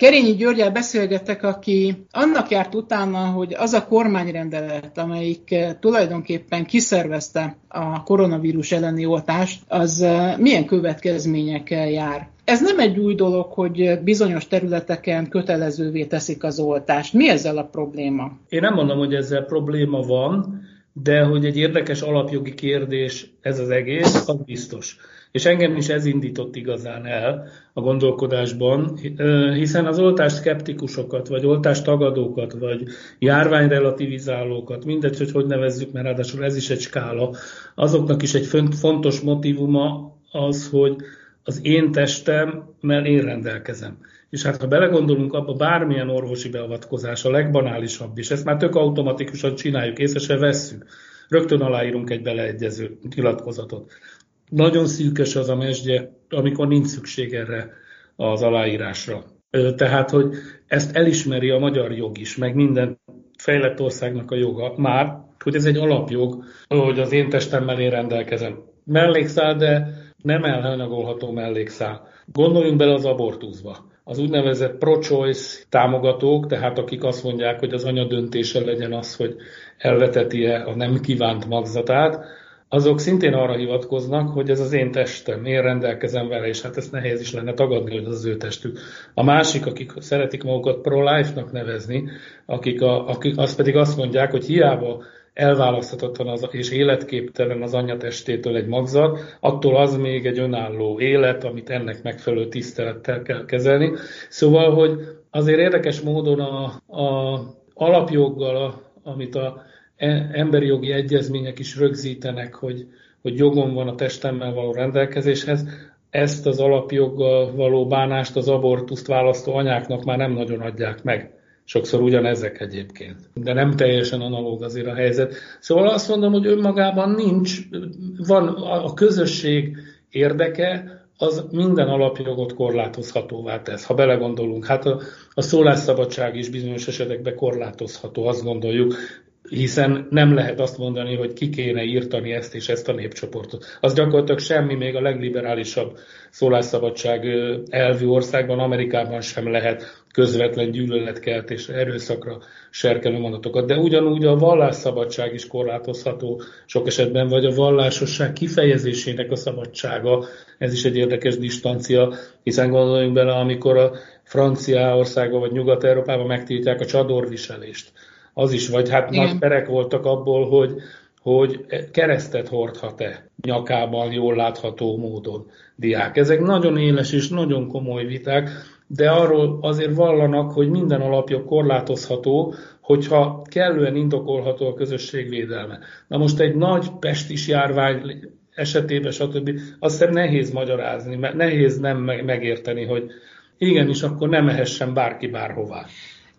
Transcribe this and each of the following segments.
Kerényi Györgyel beszélgetek, aki annak járt utána, hogy az a kormányrendelet, amelyik eh, tulajdonképpen kiszervezte a koronavírus elleni oltást, az eh, milyen következményekkel jár. Ez nem egy új dolog, hogy bizonyos területeken kötelezővé teszik az oltást. Mi ezzel a probléma? Én nem mondom, hogy ezzel probléma van, de hogy egy érdekes alapjogi kérdés ez az egész, az biztos. És engem is ez indított igazán el a gondolkodásban, hiszen az oltás szkeptikusokat, vagy oltás tagadókat, vagy járványrelativizálókat, mindegy, hogy hogy nevezzük, mert ráadásul ez is egy skála, azoknak is egy fontos motivuma az, hogy az én testemmel én rendelkezem. És hát ha belegondolunk abba, bármilyen orvosi beavatkozás, a legbanálisabb is, ezt már tök automatikusan csináljuk, észre se vesszük. Rögtön aláírunk egy beleegyező nyilatkozatot. Nagyon szűkös az a mesdje, amikor nincs szükség erre az aláírásra. Tehát, hogy ezt elismeri a magyar jog is, meg minden fejlett országnak a joga már, hogy ez egy alapjog, hogy az én testemmel én rendelkezem. Mellékszál, de nem elhanyagolható mellékszál. Gondoljunk bele az abortuszba. Az úgynevezett pro-choice támogatók, tehát akik azt mondják, hogy az anya döntése legyen az, hogy elveteti-e a nem kívánt magzatát, azok szintén arra hivatkoznak, hogy ez az én testem, én rendelkezem vele, és hát ezt nehéz is lenne tagadni, hogy az az ő testük. A másik, akik szeretik magukat pro-life-nak nevezni, akik, a, akik azt pedig azt mondják, hogy hiába elválaszthatatlan az, és életképtelen az anyatestétől egy magzat, attól az még egy önálló élet, amit ennek megfelelő tisztelettel kell kezelni. Szóval, hogy azért érdekes módon a, a alapjoggal, a, amit a emberi jogi egyezmények is rögzítenek, hogy, hogy jogom van a testemmel való rendelkezéshez, ezt az alapjoggal való bánást az abortuszt választó anyáknak már nem nagyon adják meg. Sokszor ugyanezek egyébként. De nem teljesen analóg azért a helyzet. Szóval azt mondom, hogy önmagában nincs, van a közösség érdeke, az minden alapjogot korlátozhatóvá tesz, ha belegondolunk. Hát a, a szólásszabadság is bizonyos esetekben korlátozható, azt gondoljuk hiszen nem lehet azt mondani, hogy ki kéne írtani ezt és ezt a népcsoportot. Az gyakorlatilag semmi, még a legliberálisabb szólásszabadság elvű országban, Amerikában sem lehet közvetlen gyűlöletkeltés, erőszakra serkelő mondatokat. De ugyanúgy a vallásszabadság is korlátozható sok esetben, vagy a vallásosság kifejezésének a szabadsága, ez is egy érdekes distancia, hiszen gondoljunk bele, amikor a Franciaországban vagy Nyugat-Európában megtiltják a csadorviselést az is, vagy hát Igen. nagy perek voltak abból, hogy, hogy keresztet hordhat-e nyakában jól látható módon diák. Ezek nagyon éles és nagyon komoly viták, de arról azért vallanak, hogy minden alapja korlátozható, hogyha kellően indokolható a közösség védelme. Na most egy nagy pestis járvány esetében, stb. azt hiszem nehéz magyarázni, mert nehéz nem megérteni, hogy igenis, akkor nem mehessen bárki bárhová.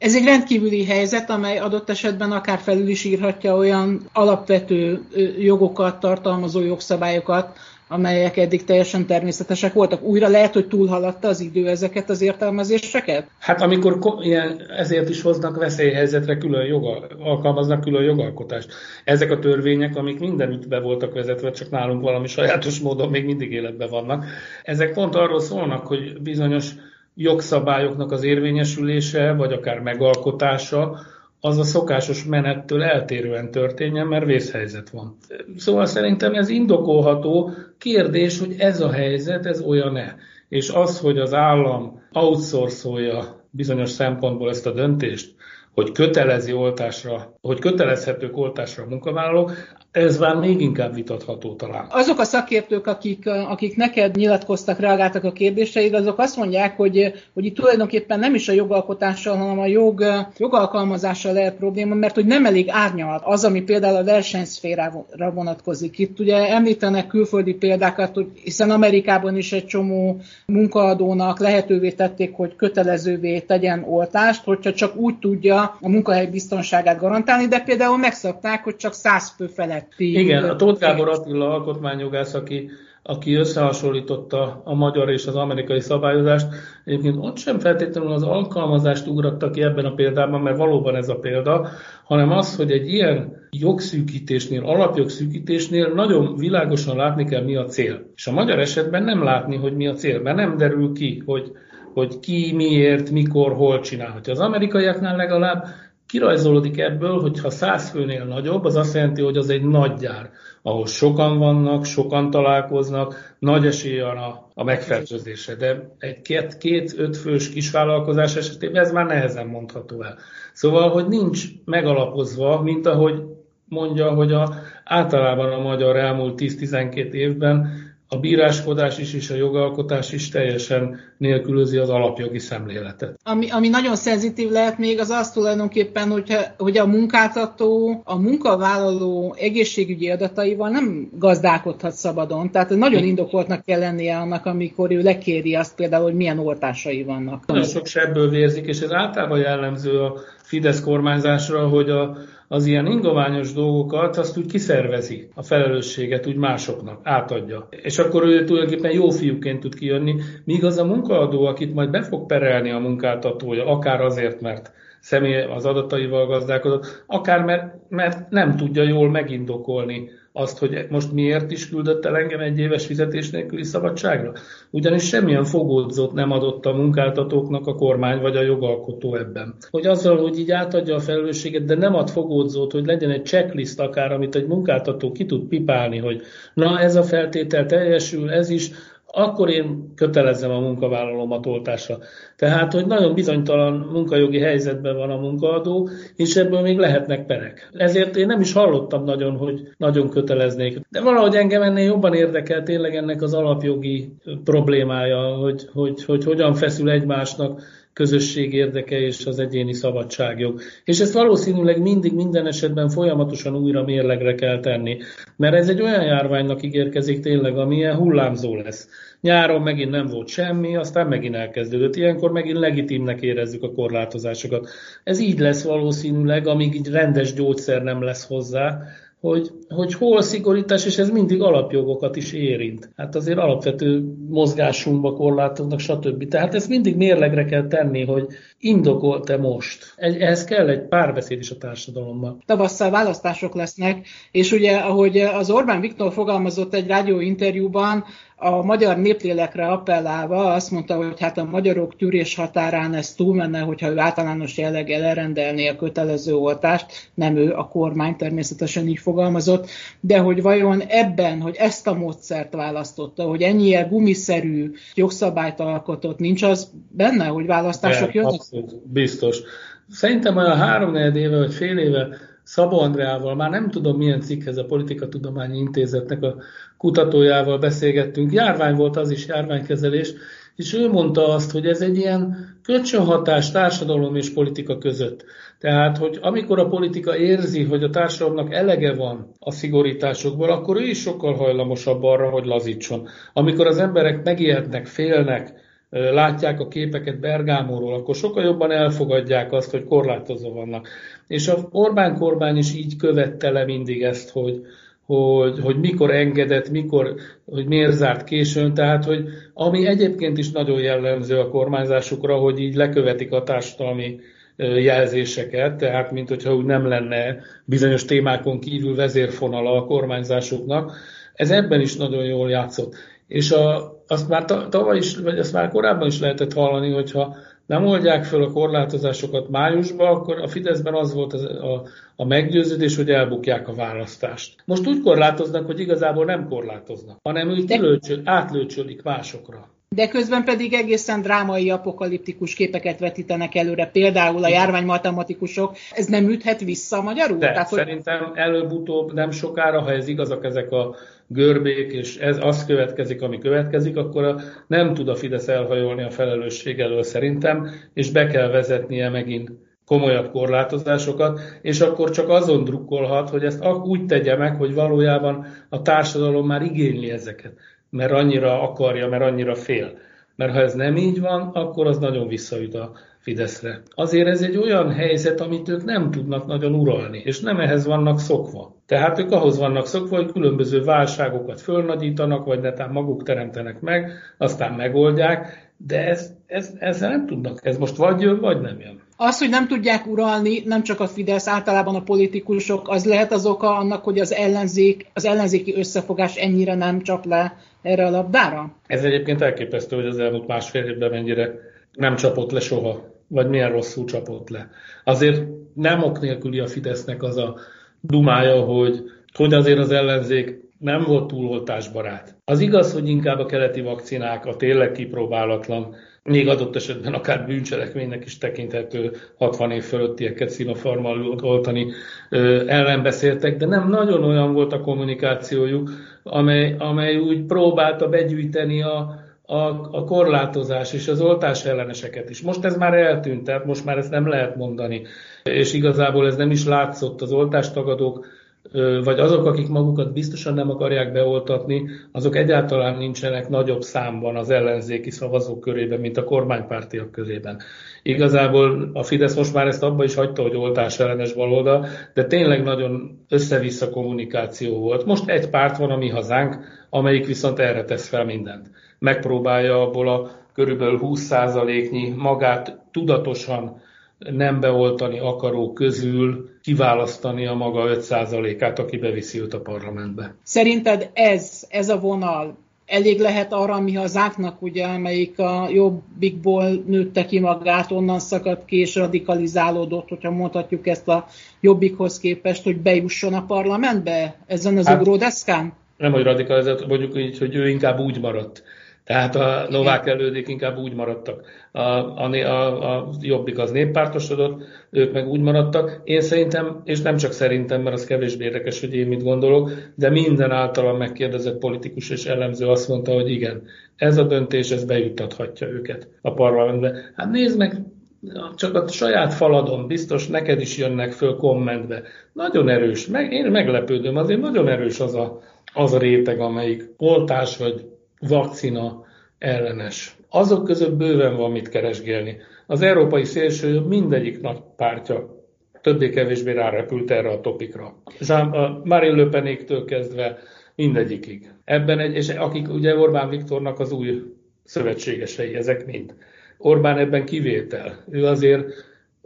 Ez egy rendkívüli helyzet, amely adott esetben akár felül is írhatja olyan alapvető jogokat tartalmazó jogszabályokat, amelyek eddig teljesen természetesek voltak. Újra lehet, hogy túlhaladta az idő ezeket az értelmezéseket? Hát amikor ilyen, ezért is hoznak veszélyhelyzetre külön joga, alkalmaznak külön jogalkotást. Ezek a törvények, amik mindenütt be voltak vezetve, csak nálunk valami sajátos módon még mindig életben vannak, ezek pont arról szólnak, hogy bizonyos jogszabályoknak az érvényesülése, vagy akár megalkotása, az a szokásos menettől eltérően történjen, mert vészhelyzet van. Szóval szerintem ez indokolható. Kérdés, hogy ez a helyzet, ez olyan-e? És az, hogy az állam outsourcolja bizonyos szempontból ezt a döntést, hogy kötelezi oltásra, hogy kötelezhetők oltásra a munkavállalók, ez már még inkább vitatható talán. Azok a szakértők, akik, akik neked nyilatkoztak, reagáltak a kérdéseid, azok azt mondják, hogy, hogy itt tulajdonképpen nem is a jogalkotással, hanem a jog, jogalkalmazással lehet probléma, mert hogy nem elég árnyalt az, ami például a versenyszférára vonatkozik. Itt ugye említenek külföldi példákat, hiszen Amerikában is egy csomó munkaadónak lehetővé tették, hogy kötelezővé tegyen oltást, hogyha csak úgy tudja, tudja a munkahely biztonságát garantálni, de például megszabták, hogy csak 100 fő feletti. Igen, a Tóth Gábor Attila alkotmányjogász, aki aki összehasonlította a magyar és az amerikai szabályozást. Egyébként ott sem feltétlenül az alkalmazást ugratta ki ebben a példában, mert valóban ez a példa, hanem az, hogy egy ilyen jogszűkítésnél, alapjogszűkítésnél nagyon világosan látni kell, mi a cél. És a magyar esetben nem látni, hogy mi a cél, mert nem derül ki, hogy, hogy ki, miért, mikor, hol csinálhatja. Az amerikaiaknál legalább kirajzolódik ebből, hogy ha száz főnél nagyobb, az azt jelenti, hogy az egy nagy gyár, ahol sokan vannak, sokan találkoznak, nagy esély a, a megfertőzésre. De egy két-öt fős kisvállalkozás esetében ez már nehezen mondható el. Szóval, hogy nincs megalapozva, mint ahogy mondja, hogy a, általában a magyar elmúlt 10-12 évben a bíráskodás is és a jogalkotás is teljesen nélkülözi az alapjogi szemléletet. Ami, ami nagyon szenzitív lehet még, az az tulajdonképpen, hogyha, hogy a munkáltató a munkavállaló egészségügyi adataival nem gazdálkodhat szabadon. Tehát nagyon indokoltnak kell lennie annak, amikor ő lekéri azt például, hogy milyen oltásai vannak. Nagyon sok sebből vérzik, és ez általában jellemző a Fidesz kormányzásra, hogy a, az ilyen ingoványos dolgokat azt úgy kiszervezi, a felelősséget úgy másoknak, átadja. És akkor ő tulajdonképpen jó fiúként tud kijönni, míg az a munkaadó, akit majd be fog perelni a munkáltatója, akár azért, mert személy az adataival gazdálkodott, akár mert, mert nem tudja jól megindokolni azt, hogy most miért is küldött el engem egy éves fizetés nélküli szabadságra? Ugyanis semmilyen fogódzót nem adott a munkáltatóknak a kormány vagy a jogalkotó ebben. Hogy azzal, hogy így átadja a felelősséget, de nem ad fogódzót, hogy legyen egy checklist akár, amit egy munkáltató ki tud pipálni, hogy na ez a feltétel teljesül, ez is, akkor én kötelezzem a munkavállalómat oltásra. Tehát, hogy nagyon bizonytalan munkajogi helyzetben van a munkaadó, és ebből még lehetnek perek. Ezért én nem is hallottam nagyon, hogy nagyon köteleznék. De valahogy engem ennél jobban érdekel tényleg ennek az alapjogi problémája, hogy, hogy, hogy hogyan feszül egymásnak közösség érdeke és az egyéni szabadságjog. És ezt valószínűleg mindig minden esetben folyamatosan újra mérlegre kell tenni, mert ez egy olyan járványnak ígérkezik tényleg, amilyen hullámzó lesz. Nyáron megint nem volt semmi, aztán megint elkezdődött. Ilyenkor megint legitimnek érezzük a korlátozásokat. Ez így lesz valószínűleg, amíg így rendes gyógyszer nem lesz hozzá, hogy, hogy hol szigorítás, és ez mindig alapjogokat is érint. Hát azért alapvető mozgásunkba korlátoznak, stb. Tehát ezt mindig mérlegre kell tenni, hogy indokolt-e most. Ehhez kell egy párbeszéd is a társadalomban. Tavasszal választások lesznek, és ugye, ahogy az Orbán Viktor fogalmazott egy rádióinterjúban, a magyar néplélekre appellálva azt mondta, hogy hát a magyarok tűrés határán ez túlmenne, hogyha ő általános jelleggel elrendelné a kötelező oltást, nem ő, a kormány természetesen így fogalmazott, de hogy vajon ebben, hogy ezt a módszert választotta, hogy ennyire gumiszerű jogszabályt alkotott, nincs az benne, hogy választások jönnek? Abszolút, biztos. Szerintem olyan három éve vagy fél éve Szabó Andreával, már nem tudom milyen cikkhez a Tudományi Intézetnek a kutatójával beszélgettünk. Járvány volt az is, járványkezelés, és ő mondta azt, hogy ez egy ilyen kölcsönhatás társadalom és politika között. Tehát, hogy amikor a politika érzi, hogy a társadalomnak elege van a szigorításokból, akkor ő is sokkal hajlamosabb arra, hogy lazítson. Amikor az emberek megijednek, félnek, látják a képeket Bergámóról, akkor sokkal jobban elfogadják azt, hogy korlátozó vannak. És a Orbán kormány is így követte le mindig ezt, hogy, hogy, hogy mikor engedett, mikor, hogy miért zárt későn, tehát hogy ami egyébként is nagyon jellemző a kormányzásukra, hogy így lekövetik a társadalmi jelzéseket, tehát mint hogyha úgy nem lenne bizonyos témákon kívül vezérfonala a kormányzásuknak. Ez ebben is nagyon jól játszott. És a, azt már tavaly is, vagy azt már korábban is lehetett hallani, hogyha nem oldják föl a korlátozásokat májusban, akkor a Fideszben az volt az, a, a meggyőződés, hogy elbukják a választást. Most úgy korlátoznak, hogy igazából nem korlátoznak, hanem úgy kilőcsöl, átlőcsölik másokra. De közben pedig egészen drámai, apokaliptikus képeket vetítenek előre, például a járványmatematikusok. Ez nem üthet vissza magyarul? De, Tehát, szerintem hogy... előbb-utóbb nem sokára, ha ez igazak ezek a görbék, és ez az következik, ami következik, akkor a, nem tud a Fidesz elhajolni a felelősség elől szerintem, és be kell vezetnie megint komolyabb korlátozásokat, és akkor csak azon drukkolhat, hogy ezt úgy tegye meg, hogy valójában a társadalom már igényli ezeket, mert annyira akarja, mert annyira fél. Mert ha ez nem így van, akkor az nagyon visszaüt a Fideszre. Azért ez egy olyan helyzet, amit ők nem tudnak nagyon uralni, és nem ehhez vannak szokva. Tehát ők ahhoz vannak szokva, hogy különböző válságokat fölnagyítanak, vagy netán maguk teremtenek meg, aztán megoldják, de ez, ez, ezzel nem tudnak. Ez most vagy jön, vagy nem jön. Az, hogy nem tudják uralni, nem csak a Fidesz, általában a politikusok, az lehet az oka annak, hogy az ellenzék, az ellenzéki összefogás ennyire nem csap le erre a labdára? Ez egyébként elképesztő, hogy az elmúlt másfél évben mennyire nem csapott le soha, vagy milyen rosszul csapott le. Azért nem ok nélküli a Fidesznek az a dumája, hogy, hogy azért az ellenzék nem volt túloltásbarát. Az igaz, hogy inkább a keleti vakcinák, a tényleg kipróbálatlan, még adott esetben akár bűncselekménynek is tekinthető 60 év fölöttieket színofarmal oltani ellen beszéltek, de nem nagyon olyan volt a kommunikációjuk, amely, amely úgy próbálta begyűjteni a, a, a korlátozás és az oltás elleneseket is. Most ez már eltűnt, tehát most már ezt nem lehet mondani. És igazából ez nem is látszott. Az oltástagadók vagy azok, akik magukat biztosan nem akarják beoltatni, azok egyáltalán nincsenek nagyobb számban az ellenzéki szavazók körében, mint a kormánypártiak körében. Igazából a Fidesz most már ezt abba is hagyta, hogy oltás ellenes baloldal, de tényleg nagyon össze-vissza kommunikáció volt. Most egy párt van, a mi hazánk, amelyik viszont erre tesz fel mindent. Megpróbálja abból a körülbelül 20%-nyi magát tudatosan nem beoltani akaró közül kiválasztani a maga 5%-át, aki beviszi őt a parlamentbe. Szerinted ez, ez a vonal elég lehet arra, ami hazánknak, ugye, amelyik a jobbikból nőtte ki magát, onnan szakadt ki és radikalizálódott, hogyha mondhatjuk ezt a jobbikhoz képest, hogy bejusson a parlamentbe ezen az hát, ugródeszkán? Nem, hogy radikalizált, mondjuk így, hogy ő inkább úgy maradt. Tehát a novák elődék inkább úgy maradtak. A, a, a, a jobbik az néppártosodott, ők meg úgy maradtak. Én szerintem, és nem csak szerintem, mert az kevésbé érdekes, hogy én mit gondolok, de minden általam megkérdezett politikus és elemző azt mondta, hogy igen, ez a döntés, ez bejuttathatja őket a parlamentbe. Hát nézd meg, csak a saját faladon, biztos neked is jönnek föl kommentbe. Nagyon erős, meg, én meglepődöm, azért nagyon erős az a, az a réteg, amelyik oltás vagy vakcina ellenes. Azok között bőven van mit keresgélni. Az európai szélső mindegyik nagy pártja többé-kevésbé rárepült erre a topikra. Marine Le Penéktől kezdve mindegyikig. Ebben egy, és akik ugye Orbán Viktornak az új szövetségesei, ezek mind. Orbán ebben kivétel. Ő azért,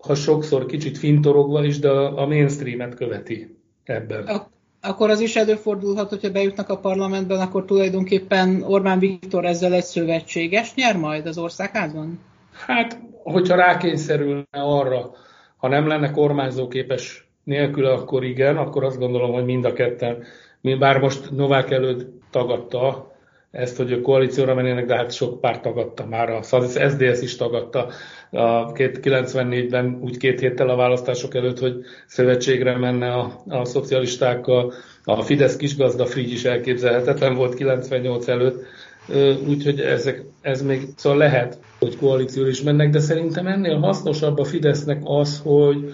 ha sokszor kicsit fintorogva is, de a mainstreamet követi ebben akkor az is előfordulhat, hogyha bejutnak a parlamentben, akkor tulajdonképpen Orbán Viktor ezzel egy szövetséges nyer majd az országházban? Hát, hogyha rákényszerülne arra, ha nem lenne kormányzóképes nélküle, akkor igen, akkor azt gondolom, hogy mind a ketten, bár most Novák előtt tagadta ezt, hogy a koalícióra mennének, de hát sok párt tagadta már, az SZDSZ is tagadta a 94-ben úgy két héttel a választások előtt, hogy szövetségre menne a, a szocialistákkal, a Fidesz kisgazda Frigy is elképzelhetetlen volt 98 előtt, úgyhogy ezek, ez még szóval lehet, hogy koalícióra is mennek, de szerintem ennél hasznosabb a Fidesznek az, hogy,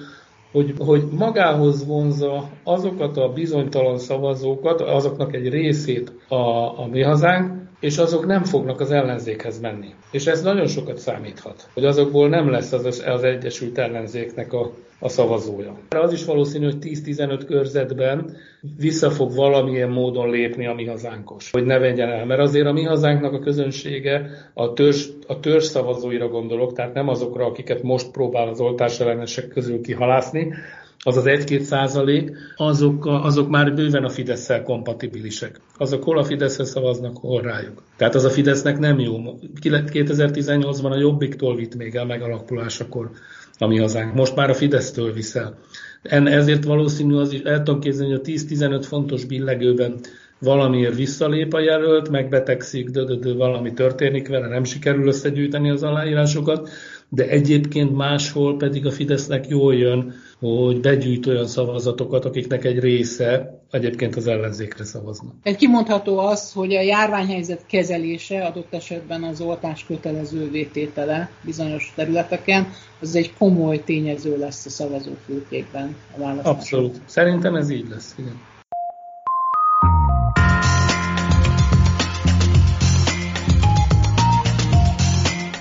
hogy, hogy magához vonza azokat a bizonytalan szavazókat, azoknak egy részét a, a mi hazánk, és azok nem fognak az ellenzékhez menni. És ez nagyon sokat számíthat, hogy azokból nem lesz az, az Egyesült Ellenzéknek a, a szavazója. Az is valószínű, hogy 10-15 körzetben vissza fog valamilyen módon lépni a mi hazánkos, hogy ne vegyen el. Mert azért a mi hazánknak a közönsége a törzs, a törzs szavazóira gondolok, tehát nem azokra, akiket most próbál az oltás ellenesek közül kihalászni, az az 1-2 százalék, azok, azok már bőven a fidesz kompatibilisek. Azok hol a Fideszhez szavaznak, hol rájuk. Tehát az a Fidesznek nem jó. 2018-ban a Jobbiktól vitt még el megalakulásakor a mi hazánk. Most már a Fidesztől viszel. En, ezért valószínű az is, el tudom képzelni, hogy a 10-15 fontos billegőben valamiért visszalép a jelölt, megbetegszik, de valami történik vele, nem sikerül összegyűjteni az aláírásokat, de egyébként máshol pedig a Fidesznek jól jön, hogy begyűjt olyan szavazatokat, akiknek egy része egyébként az ellenzékre szavaznak. Egy kimondható az, hogy a járványhelyzet kezelése adott esetben az oltás kötelező vététele bizonyos területeken, az egy komoly tényező lesz a szavazófülkékben a választásokon. Abszolút. Szerintem ez így lesz, igen.